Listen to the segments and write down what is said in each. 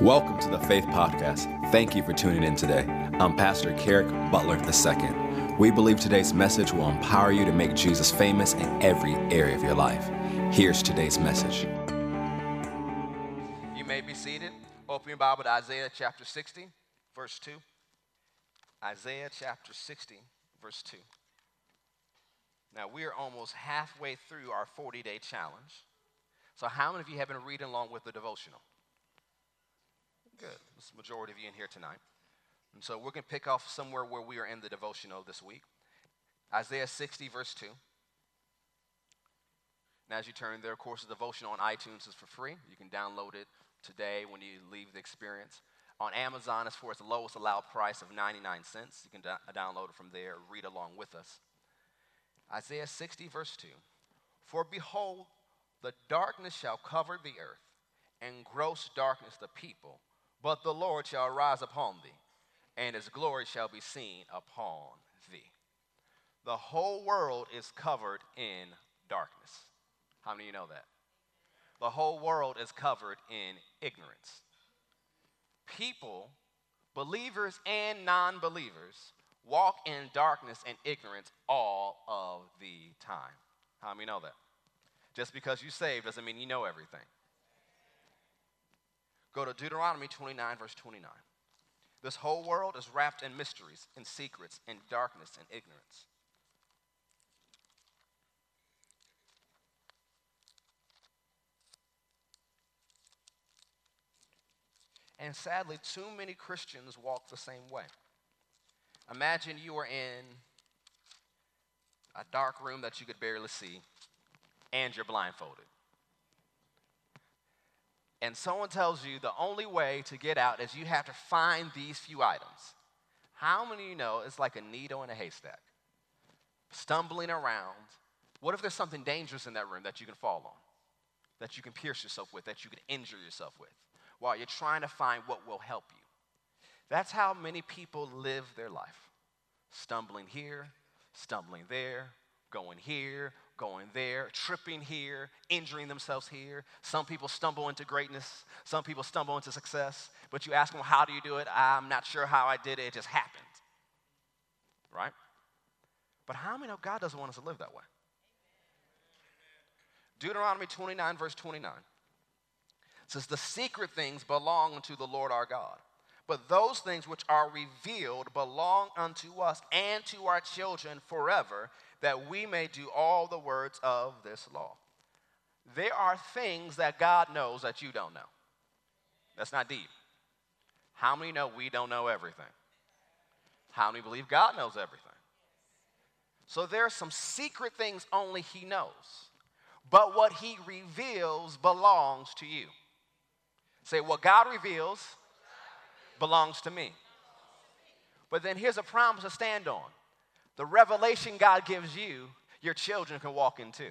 Welcome to the Faith Podcast. Thank you for tuning in today. I'm Pastor Kerrick Butler II. We believe today's message will empower you to make Jesus famous in every area of your life. Here's today's message. You may be seated. Open your Bible to Isaiah chapter 60, verse 2. Isaiah chapter 60, verse 2. Now, we are almost halfway through our 40 day challenge. So, how many of you have been reading along with the devotional? Good. The majority of you in here tonight. And so, we're going to pick off somewhere where we are in the devotional this week Isaiah 60, verse 2. And as you turn there, of course, the devotional on iTunes is for free. You can download it today when you leave the experience. On Amazon, it's for its lowest allowed price of 99 cents. You can do- uh, download it from there, read along with us. Isaiah 60, verse 2 For behold, the darkness shall cover the earth, and gross darkness the people, but the Lord shall arise upon thee, and his glory shall be seen upon thee. The whole world is covered in darkness. How many of you know that? The whole world is covered in ignorance. People, believers and non believers, walk in darkness and ignorance all of the time. How many know that? Just because you saved doesn't mean you know everything. Go to Deuteronomy 29, verse 29. This whole world is wrapped in mysteries, in secrets, in darkness, and ignorance. And sadly, too many Christians walk the same way. Imagine you are in a dark room that you could barely see, and you're blindfolded. And someone tells you the only way to get out is you have to find these few items. How many of you know it's like a needle in a haystack? Stumbling around. What if there's something dangerous in that room that you can fall on, that you can pierce yourself with, that you can injure yourself with, while you're trying to find what will help you? That's how many people live their life stumbling here, stumbling there, going here, going there, tripping here, injuring themselves here. Some people stumble into greatness, some people stumble into success, but you ask them, How do you do it? I'm not sure how I did it, it just happened. Right? But how many know God doesn't want us to live that way? Deuteronomy 29, verse 29 says, The secret things belong unto the Lord our God. But those things which are revealed belong unto us and to our children forever, that we may do all the words of this law. There are things that God knows that you don't know. That's not deep. How many know we don't know everything? How many believe God knows everything? So there are some secret things only He knows. But what He reveals belongs to you. Say, what God reveals belongs to me. But then here's a promise to stand on the revelation God gives you, your children can walk into.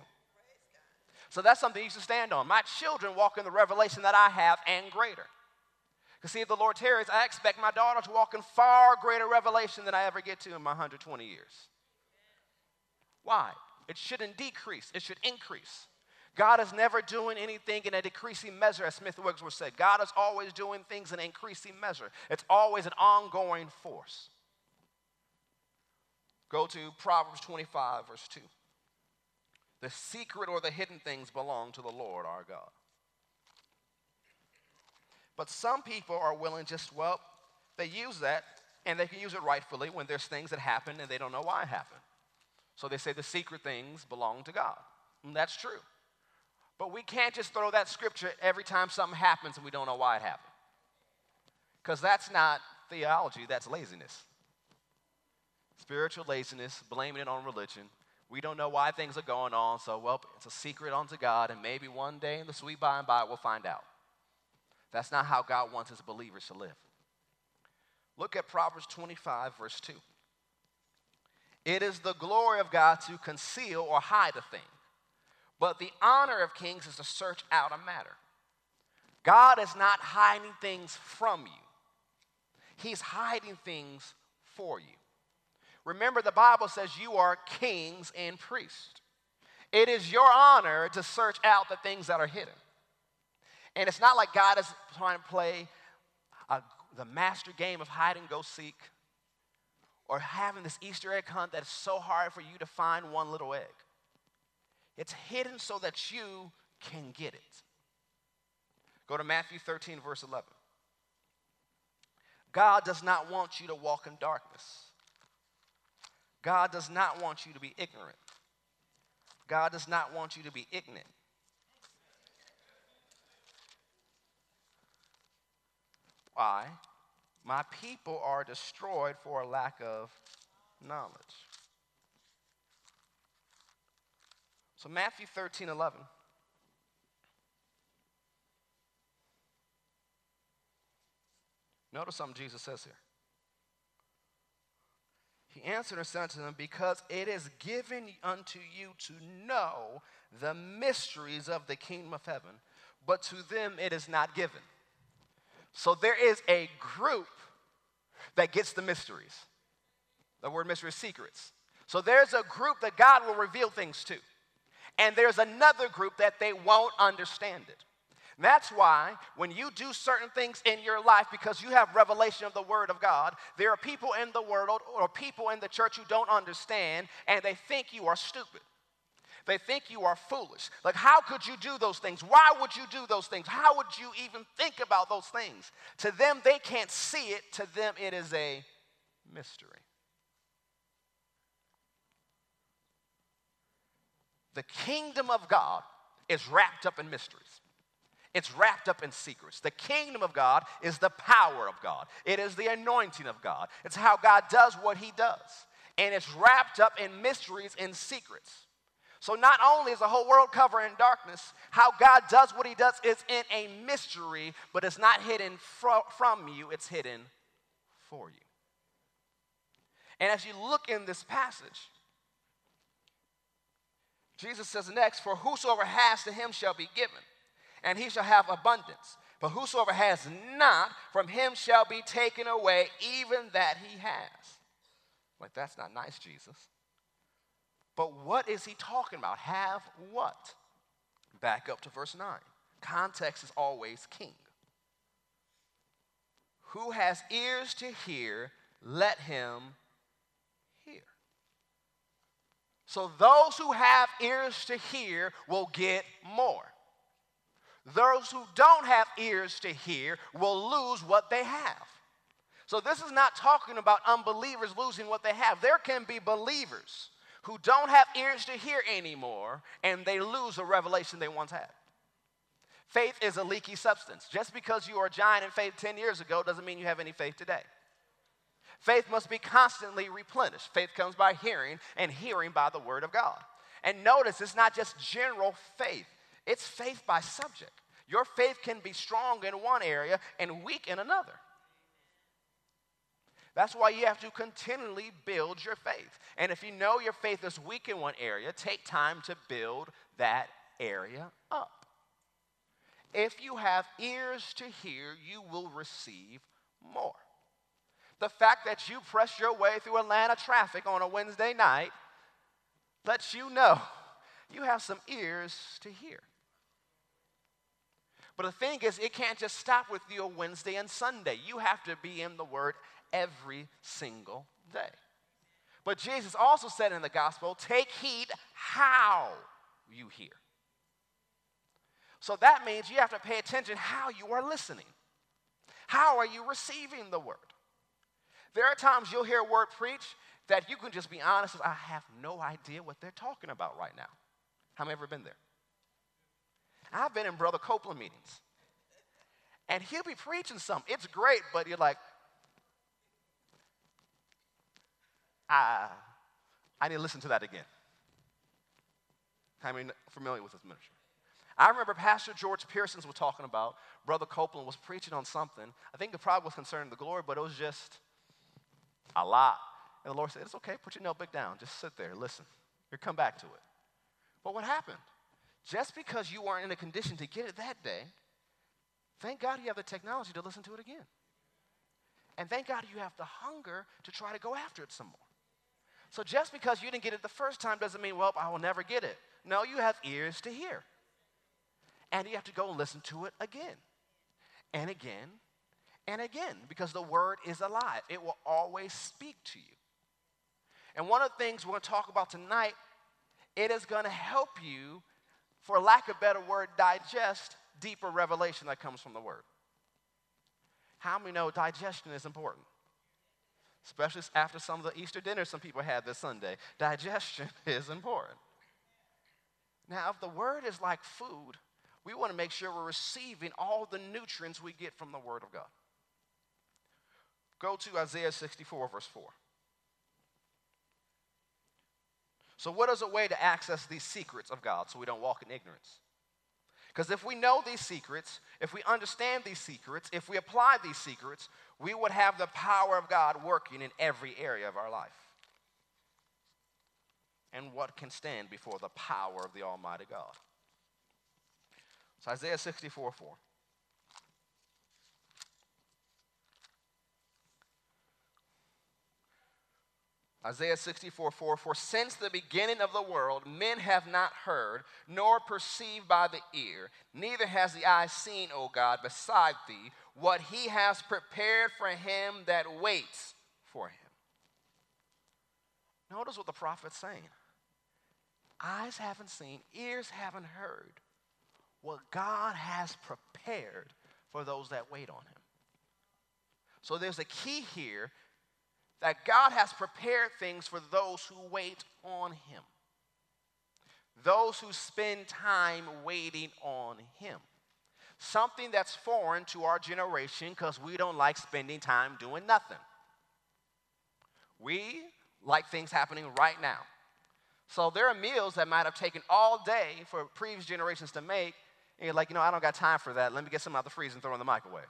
So that's something you should stand on. My children walk in the revelation that I have and greater. Because see, if the Lord tarries, I expect my daughter to walk in far greater revelation than I ever get to in my 120 years. Why? It shouldn't decrease, it should increase. God is never doing anything in a decreasing measure, as Smith Wigglesworth said. God is always doing things in an increasing measure. It's always an ongoing force. Go to Proverbs 25, verse 2. The secret or the hidden things belong to the Lord our God. But some people are willing just, well, they use that and they can use it rightfully when there's things that happen and they don't know why it happened. So they say the secret things belong to God. And that's true. But we can't just throw that scripture every time something happens and we don't know why it happened. Because that's not theology, that's laziness. Spiritual laziness, blaming it on religion. We don't know why things are going on, so, well, it's a secret unto God, and maybe one day in the sweet by and by we'll find out. That's not how God wants his believers to live. Look at Proverbs 25, verse 2. It is the glory of God to conceal or hide a thing, but the honor of kings is to search out a matter. God is not hiding things from you, He's hiding things for you. Remember, the Bible says you are kings and priests. It is your honor to search out the things that are hidden. And it's not like God is trying to play a, the master game of hide and go seek, or having this Easter egg hunt that's so hard for you to find one little egg. It's hidden so that you can get it. Go to Matthew 13, verse 11. God does not want you to walk in darkness. God does not want you to be ignorant. God does not want you to be ignorant. Why? My people are destroyed for a lack of knowledge. So, Matthew 13 11. Notice something Jesus says here. He answered and said to them, Because it is given unto you to know the mysteries of the kingdom of heaven, but to them it is not given. So there is a group that gets the mysteries. The word mystery is secrets. So there's a group that God will reveal things to. And there's another group that they won't understand it. That's why when you do certain things in your life because you have revelation of the Word of God, there are people in the world or people in the church who don't understand and they think you are stupid. They think you are foolish. Like, how could you do those things? Why would you do those things? How would you even think about those things? To them, they can't see it. To them, it is a mystery. The kingdom of God is wrapped up in mysteries. It's wrapped up in secrets. The kingdom of God is the power of God, it is the anointing of God. It's how God does what he does. And it's wrapped up in mysteries and secrets. So, not only is the whole world covered in darkness, how God does what he does is in a mystery, but it's not hidden fro- from you, it's hidden for you. And as you look in this passage, Jesus says next, For whosoever has to him shall be given and he shall have abundance. But whosoever has not, from him shall be taken away even that he has. Like, that's not nice, Jesus. But what is he talking about? Have what? Back up to verse 9. Context is always king. Who has ears to hear, let him hear. So those who have ears to hear will get more. Those who don't have ears to hear will lose what they have. So, this is not talking about unbelievers losing what they have. There can be believers who don't have ears to hear anymore and they lose a revelation they once had. Faith is a leaky substance. Just because you were a giant in faith 10 years ago doesn't mean you have any faith today. Faith must be constantly replenished. Faith comes by hearing, and hearing by the word of God. And notice, it's not just general faith. It's faith by subject. Your faith can be strong in one area and weak in another. That's why you have to continually build your faith. And if you know your faith is weak in one area, take time to build that area up. If you have ears to hear, you will receive more. The fact that you press your way through Atlanta traffic on a Wednesday night lets you know you have some ears to hear. But the thing is, it can't just stop with you Wednesday and Sunday. You have to be in the Word every single day. But Jesus also said in the gospel, take heed how you hear. So that means you have to pay attention how you are listening. How are you receiving the word? There are times you'll hear a word preached that you can just be honest, I have no idea what they're talking about right now. How many ever been there? I've been in Brother Copeland meetings. And he'll be preaching something. It's great, but you're like, ah, I need to listen to that again. How many familiar with this ministry? I remember Pastor George Pearsons was talking about Brother Copeland was preaching on something. I think the problem was concerning the glory, but it was just a lot. And the Lord said, It's okay, put your notebook down. Just sit there, listen. You'll come back to it. But what happened? Just because you weren't in a condition to get it that day, thank God you have the technology to listen to it again. And thank God you have the hunger to try to go after it some more. So just because you didn't get it the first time doesn't mean, well, I will never get it. No, you have ears to hear. And you have to go and listen to it again and again and again because the word is alive. It will always speak to you. And one of the things we're going to talk about tonight, it is going to help you, for lack of a better word, digest deeper revelation that comes from the word. How many know digestion is important? Especially after some of the Easter dinners some people had this Sunday. Digestion is important. Now, if the word is like food, we want to make sure we're receiving all the nutrients we get from the word of God. Go to Isaiah 64, verse 4. So, what is a way to access these secrets of God so we don't walk in ignorance? Because if we know these secrets, if we understand these secrets, if we apply these secrets, we would have the power of God working in every area of our life. And what can stand before the power of the Almighty God? So Isaiah 64 4. Isaiah 64 4 For since the beginning of the world, men have not heard, nor perceived by the ear, neither has the eye seen, O God, beside thee, what he has prepared for him that waits for him. Notice what the prophet's saying. Eyes haven't seen, ears haven't heard what God has prepared for those that wait on him. So there's a key here that God has prepared things for those who wait on Him, those who spend time waiting on Him. Something that's foreign to our generation because we don't like spending time doing nothing. We like things happening right now. So there are meals that might have taken all day for previous generations to make, and you're like, you know, I don't got time for that. Let me get some out of the freezer and throw in the microwave.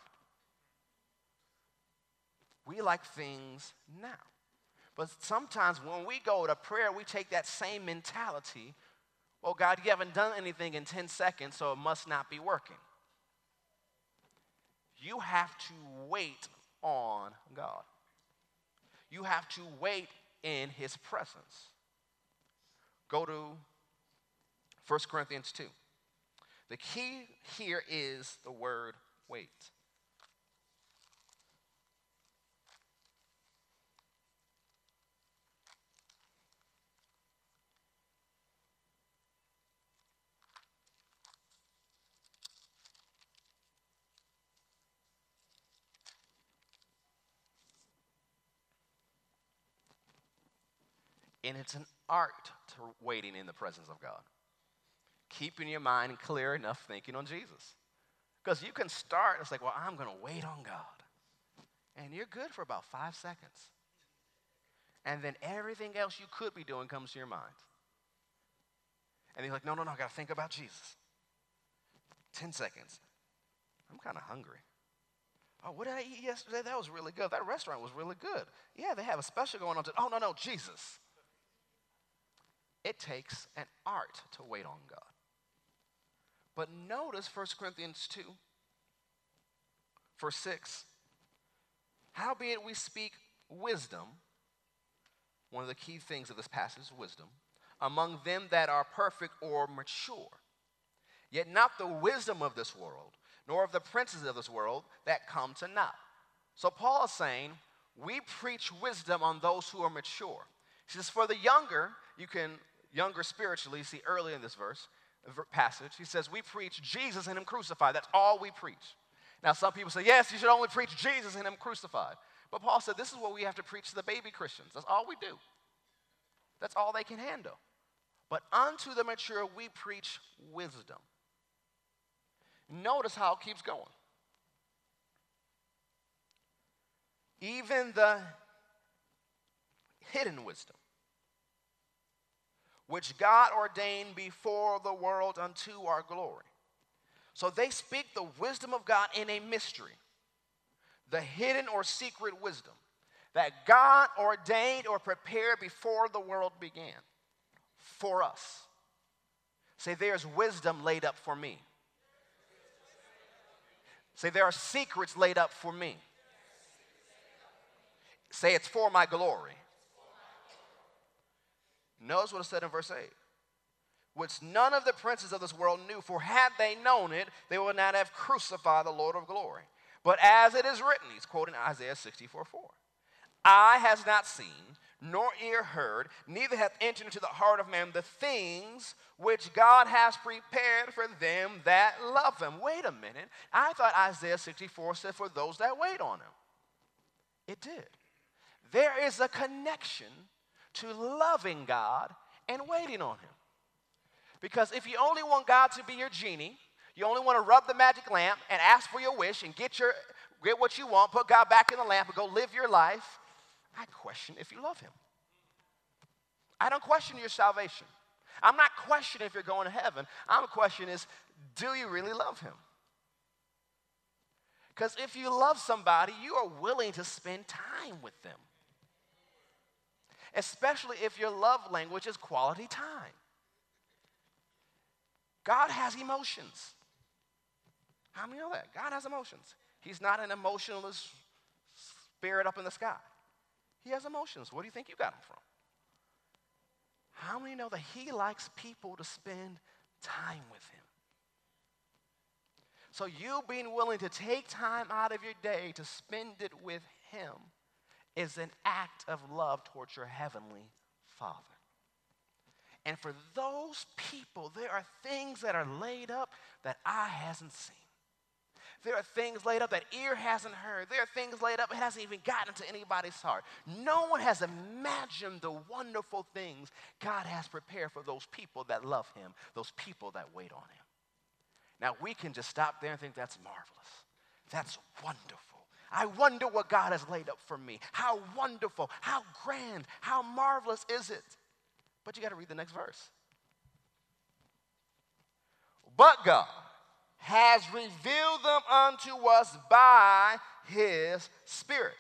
We like things now. But sometimes when we go to prayer, we take that same mentality. Well, God, you haven't done anything in 10 seconds, so it must not be working. You have to wait on God. You have to wait in His presence. Go to 1 Corinthians 2. The key here is the word wait. And it's an art to waiting in the presence of God. Keeping your mind clear enough thinking on Jesus. Because you can start, it's like, well, I'm going to wait on God. And you're good for about five seconds. And then everything else you could be doing comes to your mind. And you're like, no, no, no, I got to think about Jesus. 10 seconds. I'm kind of hungry. Oh, what did I eat yesterday? That was really good. That restaurant was really good. Yeah, they have a special going on. Today. oh, no, no, Jesus. It takes an art to wait on God. But notice 1 Corinthians 2, verse 6. Howbeit we speak wisdom, one of the key things of this passage is wisdom, among them that are perfect or mature. Yet not the wisdom of this world, nor of the princes of this world that come to naught. So Paul is saying, we preach wisdom on those who are mature. He says, for the younger, you can younger spiritually, see early in this verse, passage, he says, We preach Jesus and Him crucified. That's all we preach. Now, some people say, Yes, you should only preach Jesus and Him crucified. But Paul said, This is what we have to preach to the baby Christians. That's all we do. That's all they can handle. But unto the mature, we preach wisdom. Notice how it keeps going. Even the hidden wisdom which God ordained before the world unto our glory. So they speak the wisdom of God in a mystery, the hidden or secret wisdom that God ordained or prepared before the world began for us. Say, there's wisdom laid up for me. Say, there are secrets laid up for me. Say, it's for my glory. Notice what it said in verse 8 which none of the princes of this world knew, for had they known it, they would not have crucified the Lord of glory. But as it is written, he's quoting Isaiah 64 4. Eye has not seen, nor ear heard, neither hath entered into the heart of man the things which God has prepared for them that love him. Wait a minute. I thought Isaiah 64 said for those that wait on him. It did. There is a connection to loving God and waiting on him. Because if you only want God to be your genie, you only want to rub the magic lamp and ask for your wish and get, your, get what you want, put God back in the lamp and go live your life, I question if you love him. I don't question your salvation. I'm not questioning if you're going to heaven. I'm questioning is, do you really love him? Because if you love somebody, you are willing to spend time with them. Especially if your love language is quality time. God has emotions. How many know that? God has emotions. He's not an emotionless spirit up in the sky. He has emotions. Where do you think you got them from? How many know that He likes people to spend time with Him? So, you being willing to take time out of your day to spend it with Him is an act of love towards your Heavenly Father. And for those people, there are things that are laid up that eye hasn't seen. There are things laid up that ear hasn't heard. There are things laid up that hasn't even gotten to anybody's heart. No one has imagined the wonderful things God has prepared for those people that love Him, those people that wait on Him. Now, we can just stop there and think that's marvelous. That's wonderful. I wonder what God has laid up for me. How wonderful, how grand, how marvelous is it? But you got to read the next verse. But God has revealed them unto us by his Spirit.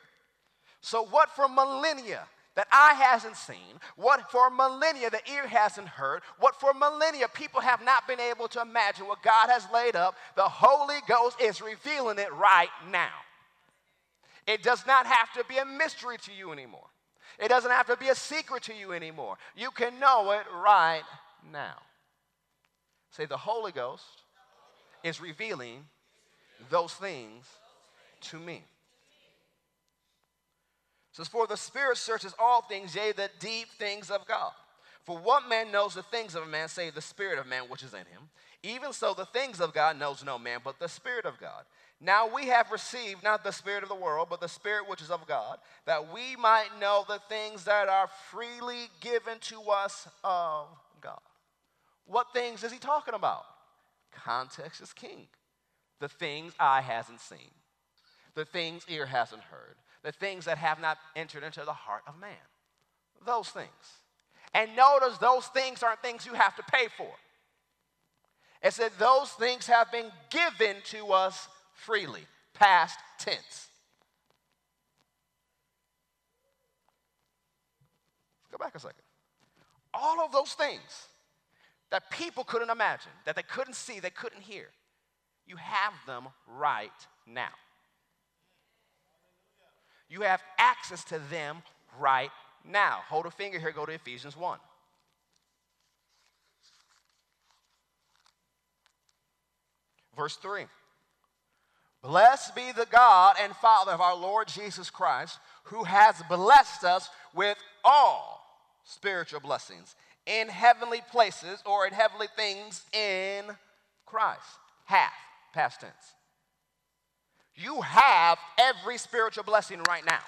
So, what for millennia that eye hasn't seen, what for millennia the ear hasn't heard, what for millennia people have not been able to imagine what God has laid up, the Holy Ghost is revealing it right now. It does not have to be a mystery to you anymore. It doesn't have to be a secret to you anymore. You can know it right now. Say, the Holy Ghost is revealing those things to me. says, For the Spirit searches all things, yea, the deep things of God. For what man knows the things of a man, save the Spirit of man which is in him? Even so, the things of God knows no man, but the Spirit of God. Now we have received not the Spirit of the world, but the Spirit which is of God, that we might know the things that are freely given to us of God. What things is he talking about? Context is king. The things eye hasn't seen, the things ear hasn't heard, the things that have not entered into the heart of man. Those things. And notice those things aren't things you have to pay for. It said those things have been given to us freely, past tense. Go back a second. All of those things that people couldn't imagine, that they couldn't see, they couldn't hear. You have them right now. You have access to them right now. Hold a finger here, go to Ephesians 1. Verse 3. Blessed be the God and Father of our Lord Jesus Christ, who has blessed us with all spiritual blessings in heavenly places or in heavenly things in Christ. Half, past tense. You have every spiritual blessing right now.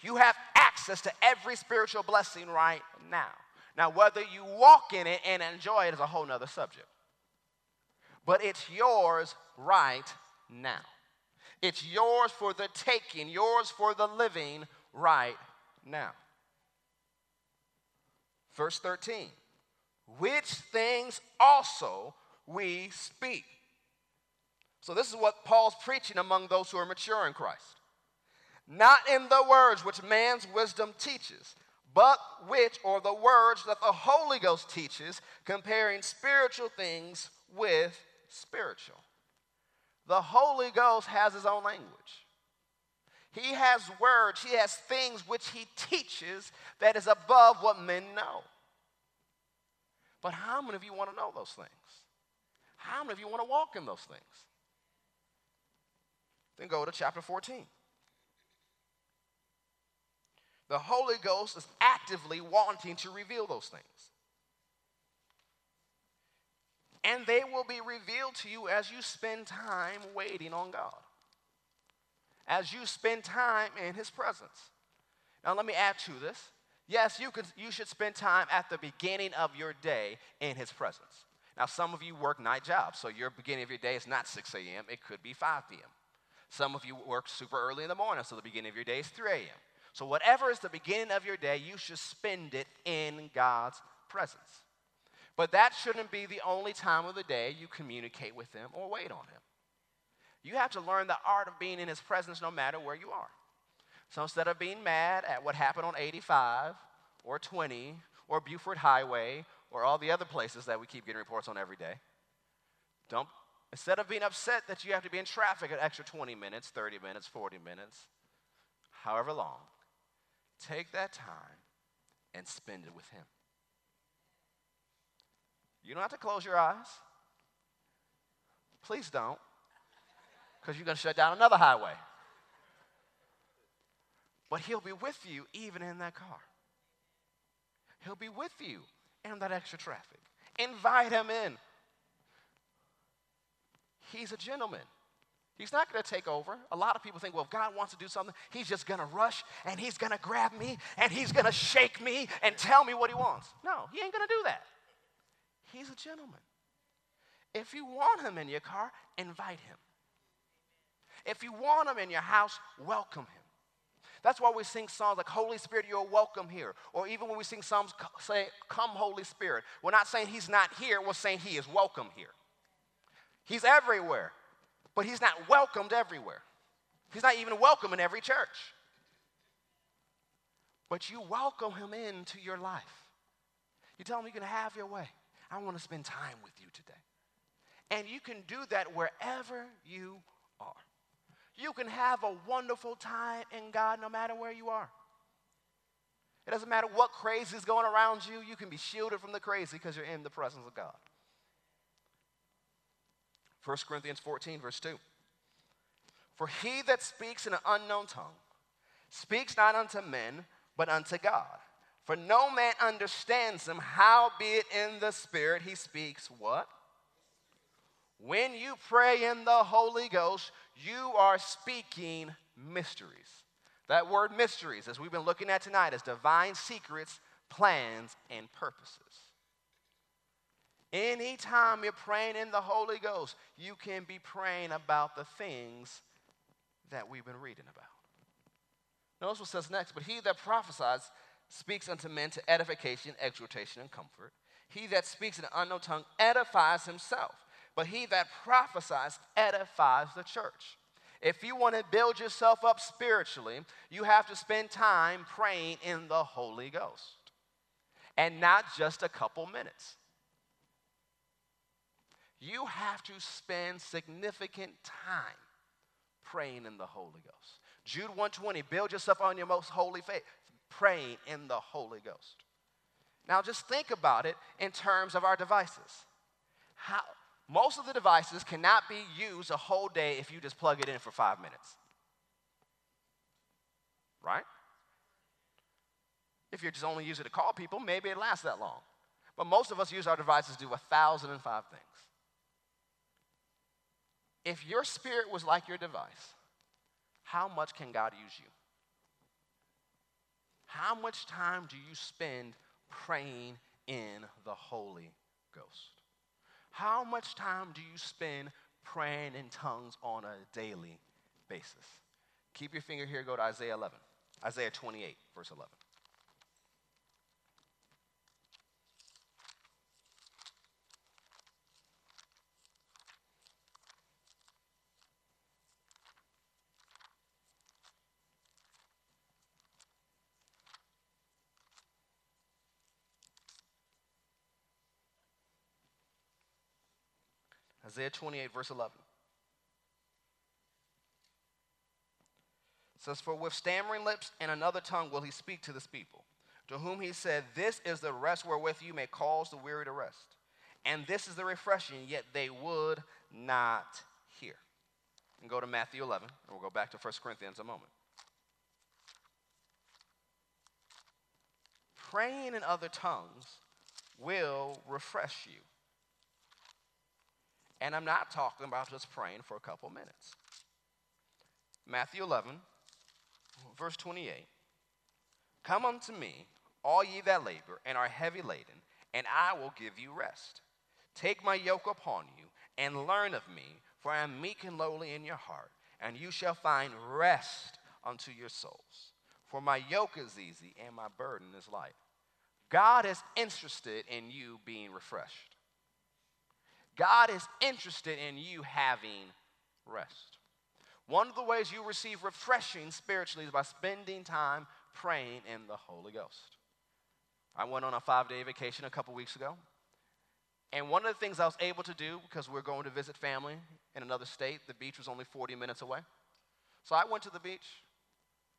You have access to every spiritual blessing right now. Now, whether you walk in it and enjoy it is a whole nother subject. But it's yours right now. It's yours for the taking, yours for the living right now. Verse 13, which things also we speak. So, this is what Paul's preaching among those who are mature in Christ. Not in the words which man's wisdom teaches, but which, or the words that the Holy Ghost teaches, comparing spiritual things with spiritual. The Holy Ghost has his own language. He has words, he has things which he teaches that is above what men know. But how many of you want to know those things? How many of you want to walk in those things? Then go to chapter 14. The Holy Ghost is actively wanting to reveal those things. And they will be revealed to you as you spend time waiting on God, as you spend time in His presence. Now, let me add to this. Yes, you, could, you should spend time at the beginning of your day in His presence. Now, some of you work night jobs, so your beginning of your day is not 6 a.m., it could be 5 p.m. Some of you work super early in the morning, so the beginning of your day is 3 a.m. So, whatever is the beginning of your day, you should spend it in God's presence. But that shouldn't be the only time of the day you communicate with Him or wait on Him. You have to learn the art of being in His presence no matter where you are. So, instead of being mad at what happened on 85 or 20 or Buford Highway or all the other places that we keep getting reports on every day, don't, instead of being upset that you have to be in traffic an extra 20 minutes, 30 minutes, 40 minutes, however long, Take that time and spend it with Him. You don't have to close your eyes. Please don't, because you're going to shut down another highway. But He'll be with you even in that car. He'll be with you in that extra traffic. Invite Him in. He's a gentleman. He's not going to take over. A lot of people think, well, if God wants to do something, he's just going to rush and he's going to grab me and he's going to shake me and tell me what he wants. No, he ain't going to do that. He's a gentleman. If you want him in your car, invite him. If you want him in your house, welcome him. That's why we sing songs like Holy Spirit, you're welcome here. Or even when we sing songs, say, Come, Holy Spirit. We're not saying he's not here, we're saying he is welcome here. He's everywhere but he's not welcomed everywhere. He's not even welcome in every church. But you welcome him into your life. You tell him you can have your way. I want to spend time with you today. And you can do that wherever you are. You can have a wonderful time in God no matter where you are. It doesn't matter what crazy is going around you, you can be shielded from the crazy because you're in the presence of God. 1 Corinthians 14, verse 2. For he that speaks in an unknown tongue speaks not unto men, but unto God. For no man understands him, howbeit in the Spirit he speaks what? When you pray in the Holy Ghost, you are speaking mysteries. That word mysteries, as we've been looking at tonight, is divine secrets, plans, and purposes. Anytime you're praying in the Holy Ghost, you can be praying about the things that we've been reading about. Notice what says next, but he that prophesies speaks unto men to edification, exhortation, and comfort. He that speaks in an unknown tongue edifies himself, but he that prophesies edifies the church. If you want to build yourself up spiritually, you have to spend time praying in the Holy Ghost. And not just a couple minutes you have to spend significant time praying in the Holy Ghost. Jude 120, build yourself on your most holy faith, praying in the Holy Ghost. Now just think about it in terms of our devices. How, most of the devices cannot be used a whole day if you just plug it in for five minutes. Right? If you're just only using it to call people, maybe it lasts that long. But most of us use our devices to do a thousand and five things if your spirit was like your device, how much can God use you? How much time do you spend praying in the Holy Ghost? How much time do you spend praying in tongues on a daily basis? Keep your finger here, go to Isaiah 11, Isaiah 28, verse 11. Isaiah 28, verse 11. It says, For with stammering lips and another tongue will he speak to this people, to whom he said, This is the rest wherewith you may cause the weary to rest. And this is the refreshing, yet they would not hear. and go to Matthew 11, and we'll go back to 1 Corinthians in a moment. Praying in other tongues will refresh you. And I'm not talking about just praying for a couple minutes. Matthew 11, verse 28. Come unto me, all ye that labor and are heavy laden, and I will give you rest. Take my yoke upon you and learn of me, for I am meek and lowly in your heart, and you shall find rest unto your souls. For my yoke is easy and my burden is light. God is interested in you being refreshed. God is interested in you having rest. One of the ways you receive refreshing spiritually is by spending time praying in the Holy Ghost. I went on a five day vacation a couple weeks ago. And one of the things I was able to do, because we are going to visit family in another state, the beach was only 40 minutes away. So I went to the beach,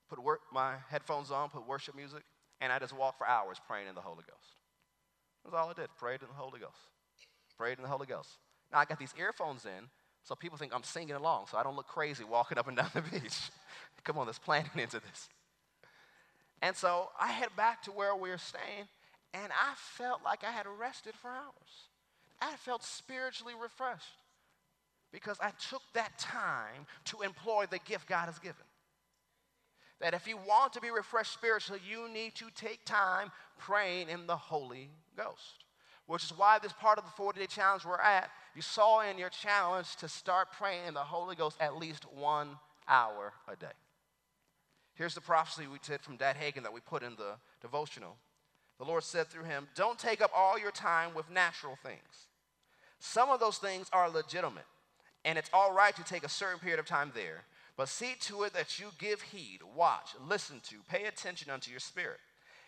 put work, my headphones on, put worship music, and I just walked for hours praying in the Holy Ghost. That's all I did, prayed in the Holy Ghost. Prayed in the Holy Ghost. Now I got these earphones in, so people think I'm singing along, so I don't look crazy walking up and down the beach. Come on, there's planning into this. And so I head back to where we were staying, and I felt like I had rested for hours. I felt spiritually refreshed because I took that time to employ the gift God has given. That if you want to be refreshed spiritually, you need to take time praying in the Holy Ghost. Which is why this part of the 40 day challenge we're at, you saw in your challenge to start praying in the Holy Ghost at least one hour a day. Here's the prophecy we did from Dad Hagin that we put in the devotional. The Lord said through him, Don't take up all your time with natural things. Some of those things are legitimate, and it's all right to take a certain period of time there. But see to it that you give heed, watch, listen to, pay attention unto your spirit.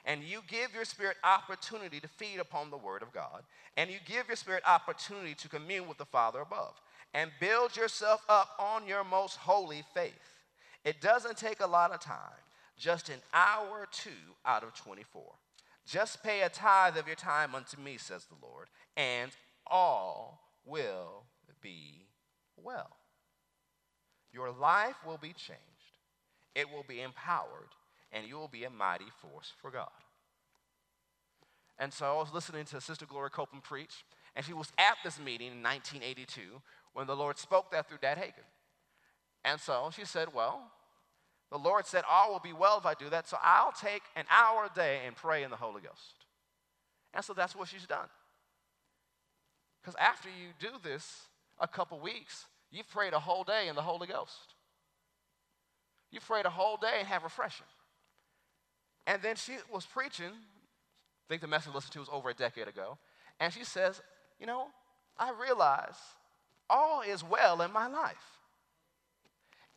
And you give your spirit opportunity to feed upon the word of God. And you give your spirit opportunity to commune with the Father above. And build yourself up on your most holy faith. It doesn't take a lot of time, just an hour or two out of 24. Just pay a tithe of your time unto me, says the Lord, and all will be well. Your life will be changed, it will be empowered, and you will be a mighty force for God. And so I was listening to Sister Gloria Copeland preach, and she was at this meeting in 1982 when the Lord spoke that through Dad Hagin. And so she said, Well, the Lord said, All will be well if I do that, so I'll take an hour a day and pray in the Holy Ghost. And so that's what she's done. Because after you do this a couple weeks, you've prayed a whole day in the Holy Ghost. You've prayed a whole day and have refreshing. And then she was preaching, I think the message I listened to was over a decade ago, and she says, You know, I realize all is well in my life.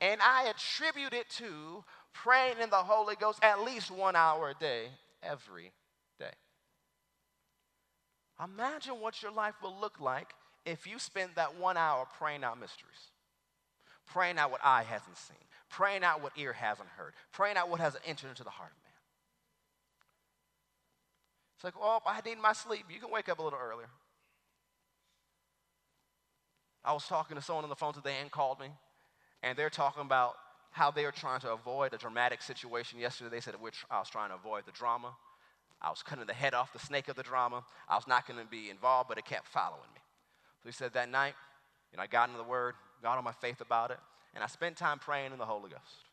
And I attribute it to praying in the Holy Ghost at least one hour a day, every day. Imagine what your life will look like if you spend that one hour praying out mysteries, praying out what eye hasn't seen, praying out what ear hasn't heard, praying out what hasn't entered into the heart. It's like, well, I need my sleep. You can wake up a little earlier. I was talking to someone on the phone today and called me, and they're talking about how they are trying to avoid a dramatic situation. Yesterday, they said I was trying to avoid the drama. I was cutting the head off the snake of the drama. I was not going to be involved, but it kept following me. So he said that night, you know, I got into the Word, got on my faith about it, and I spent time praying in the Holy Ghost.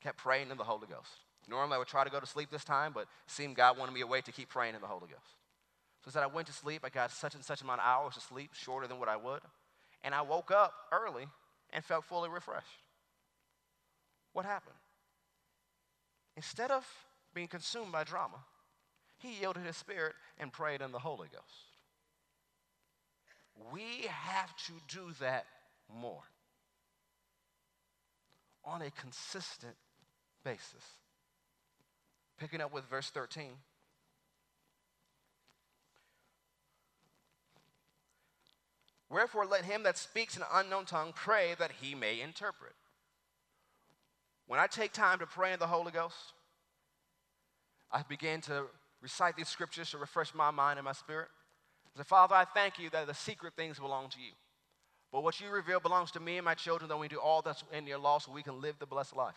Kept praying in the Holy Ghost. Normally I would try to go to sleep this time, but it seemed God wanted me awake to keep praying in the Holy Ghost. So he said I went to sleep. I got such and such amount of hours of sleep, shorter than what I would. And I woke up early and felt fully refreshed. What happened? Instead of being consumed by drama, he yielded his spirit and prayed in the Holy Ghost. We have to do that more on a consistent basis. Picking up with verse 13. Wherefore, let him that speaks an unknown tongue pray that he may interpret. When I take time to pray in the Holy Ghost, I begin to recite these scriptures to refresh my mind and my spirit. I say, Father, I thank you that the secret things belong to you. But what you reveal belongs to me and my children, that we do all that's in your law so we can live the blessed life.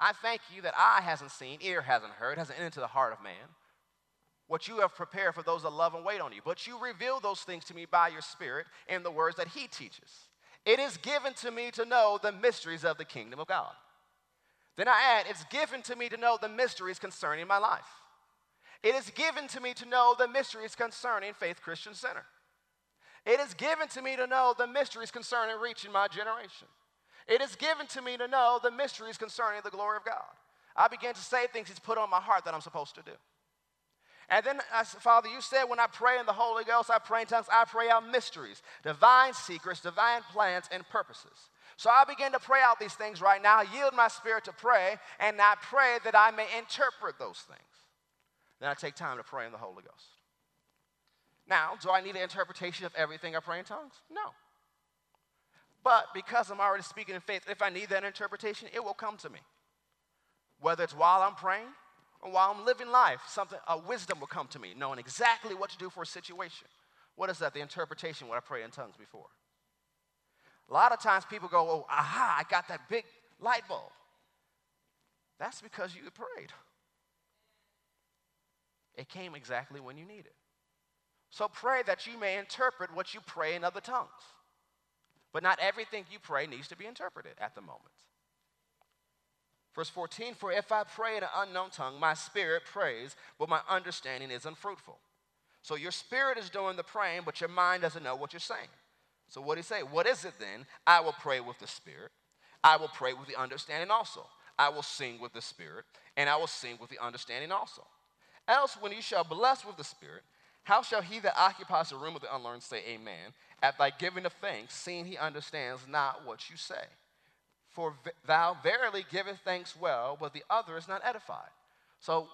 I thank you that eye hasn't seen, ear hasn't heard, hasn't entered into the heart of man. What you have prepared for those that love and wait on you. But you reveal those things to me by your Spirit in the words that He teaches. It is given to me to know the mysteries of the kingdom of God. Then I add, it's given to me to know the mysteries concerning my life. It is given to me to know the mysteries concerning Faith Christian Center. It is given to me to know the mysteries concerning reaching my generation. It is given to me to know the mysteries concerning the glory of God. I began to say things He's put on my heart that I'm supposed to do. And then I said, Father, you said when I pray in the Holy Ghost, I pray in tongues, I pray out mysteries, divine secrets, divine plans, and purposes. So I begin to pray out these things right now, yield my spirit to pray, and I pray that I may interpret those things. Then I take time to pray in the Holy Ghost. Now, do I need an interpretation of everything I pray in tongues? No. But because I'm already speaking in faith, if I need that interpretation, it will come to me. Whether it's while I'm praying or while I'm living life, something a wisdom will come to me, knowing exactly what to do for a situation. What is that? The interpretation when I pray in tongues before. A lot of times people go, "Oh, aha, I got that big light bulb." That's because you prayed. It came exactly when you needed. So pray that you may interpret what you pray in other tongues. But not everything you pray needs to be interpreted at the moment. Verse 14, for if I pray in an unknown tongue, my spirit prays, but my understanding is unfruitful. So your spirit is doing the praying, but your mind doesn't know what you're saying. So what do you say? What is it then? I will pray with the spirit. I will pray with the understanding also. I will sing with the spirit, and I will sing with the understanding also. Else, when you shall bless with the spirit, how shall he that occupies the room of the unlearned say amen at thy giving of thanks, seeing he understands not what you say? For thou verily givest thanks well, but the other is not edified. So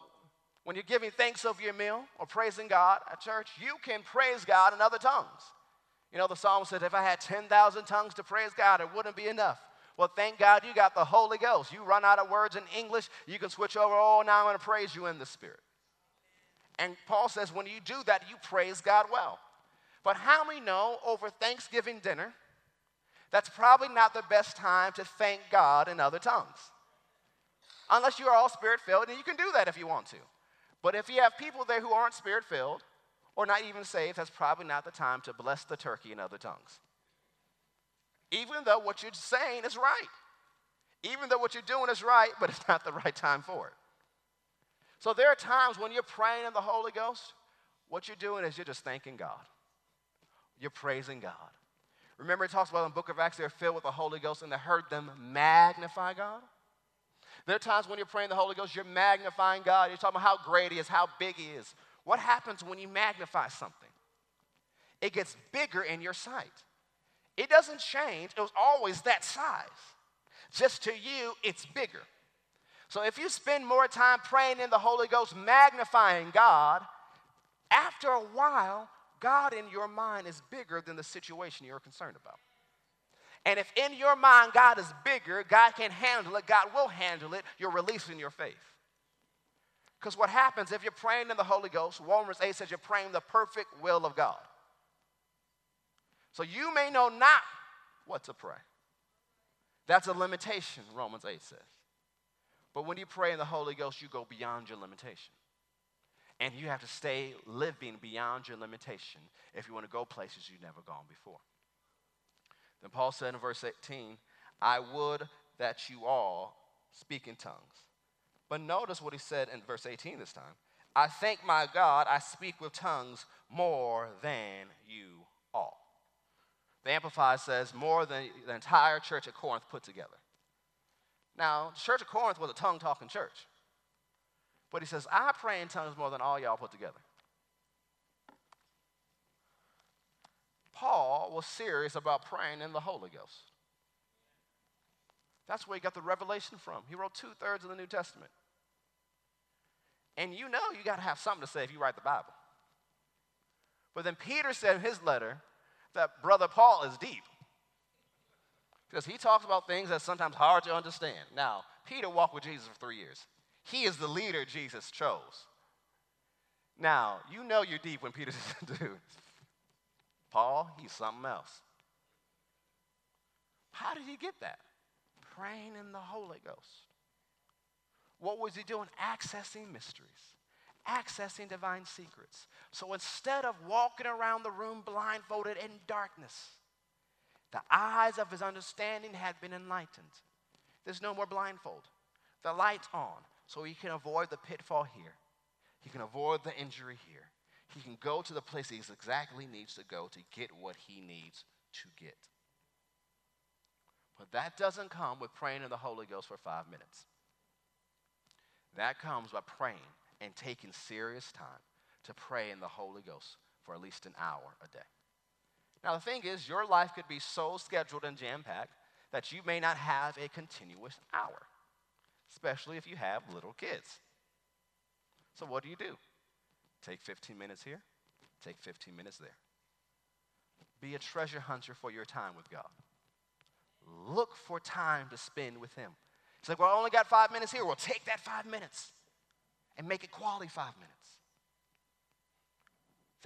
when you're giving thanks over your meal or praising God at church, you can praise God in other tongues. You know, the psalm said, if I had 10,000 tongues to praise God, it wouldn't be enough. Well, thank God you got the Holy Ghost. You run out of words in English, you can switch over, oh, now I'm going to praise you in the Spirit. And Paul says, when you do that, you praise God well. But how many know over Thanksgiving dinner, that's probably not the best time to thank God in other tongues? Unless you are all spirit filled, and you can do that if you want to. But if you have people there who aren't spirit filled or not even saved, that's probably not the time to bless the turkey in other tongues. Even though what you're saying is right. Even though what you're doing is right, but it's not the right time for it. So there are times when you're praying in the Holy Ghost, what you're doing is you're just thanking God. You're praising God. Remember, it talks about in the book of Acts, they're filled with the Holy Ghost and they heard them magnify God. There are times when you're praying the Holy Ghost, you're magnifying God. You're talking about how great He is, how big He is. What happens when you magnify something? It gets bigger in your sight. It doesn't change, it was always that size. Just to you, it's bigger. So if you spend more time praying in the Holy Ghost, magnifying God, after a while, God in your mind is bigger than the situation you're concerned about. And if in your mind God is bigger, God can handle it, God will handle it, you're releasing your faith. Because what happens if you're praying in the Holy Ghost, Romans 8 says you're praying the perfect will of God. So you may know not what to pray. That's a limitation, Romans 8 says. But when you pray in the Holy Ghost, you go beyond your limitation. And you have to stay living beyond your limitation if you want to go places you've never gone before. Then Paul said in verse 18, I would that you all speak in tongues. But notice what he said in verse 18 this time. I thank my God I speak with tongues more than you all. The Amplified says more than the entire church at Corinth put together. Now, the church of Corinth was a tongue talking church. But he says, I pray in tongues more than all y'all put together. Paul was serious about praying in the Holy Ghost. That's where he got the revelation from. He wrote two thirds of the New Testament. And you know you got to have something to say if you write the Bible. But then Peter said in his letter that brother Paul is deep. Because he talks about things that's sometimes hard to understand. Now, Peter walked with Jesus for three years. He is the leader Jesus chose. Now, you know you're deep when Peter says, dude, Paul, he's something else. How did he get that? Praying in the Holy Ghost. What was he doing? Accessing mysteries, accessing divine secrets. So instead of walking around the room blindfolded in darkness, the eyes of his understanding had been enlightened. There's no more blindfold. The light's on, so he can avoid the pitfall here. He can avoid the injury here. He can go to the place he exactly needs to go to get what he needs to get. But that doesn't come with praying in the Holy Ghost for five minutes. That comes by praying and taking serious time to pray in the Holy Ghost for at least an hour a day. Now, the thing is, your life could be so scheduled and jam packed that you may not have a continuous hour, especially if you have little kids. So, what do you do? Take 15 minutes here, take 15 minutes there. Be a treasure hunter for your time with God. Look for time to spend with Him. It's like, well, I only got five minutes here. Well, take that five minutes and make it quality five minutes.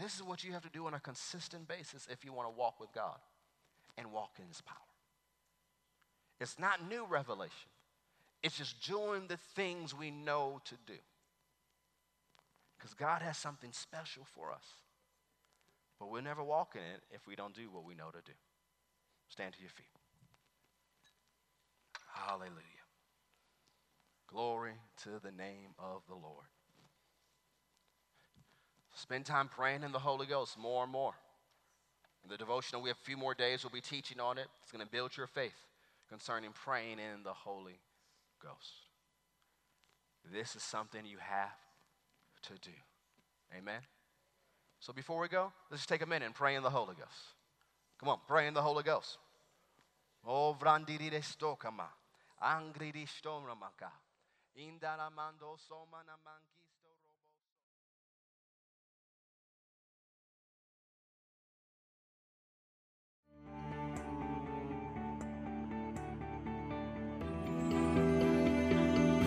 This is what you have to do on a consistent basis if you want to walk with God and walk in His power. It's not new revelation, it's just doing the things we know to do. Because God has something special for us. But we'll never walk in it if we don't do what we know to do. Stand to your feet. Hallelujah. Glory to the name of the Lord. Spend time praying in the Holy Ghost more and more. In the devotional, we have a few more days. We'll be teaching on it. It's going to build your faith concerning praying in the Holy Ghost. This is something you have to do. Amen. So before we go, let's just take a minute and pray in the Holy Ghost. Come on, pray in the Holy Ghost. Oh, vrandiri stokama. Angri stomramaka. Indaramando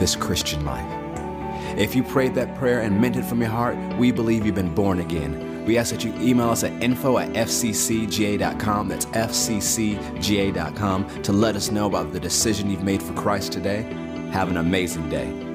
this Christian life. If you prayed that prayer and meant it from your heart, we believe you've been born again. We ask that you email us at info at fccga.com, that's fccga.com, to let us know about the decision you've made for Christ today. Have an amazing day.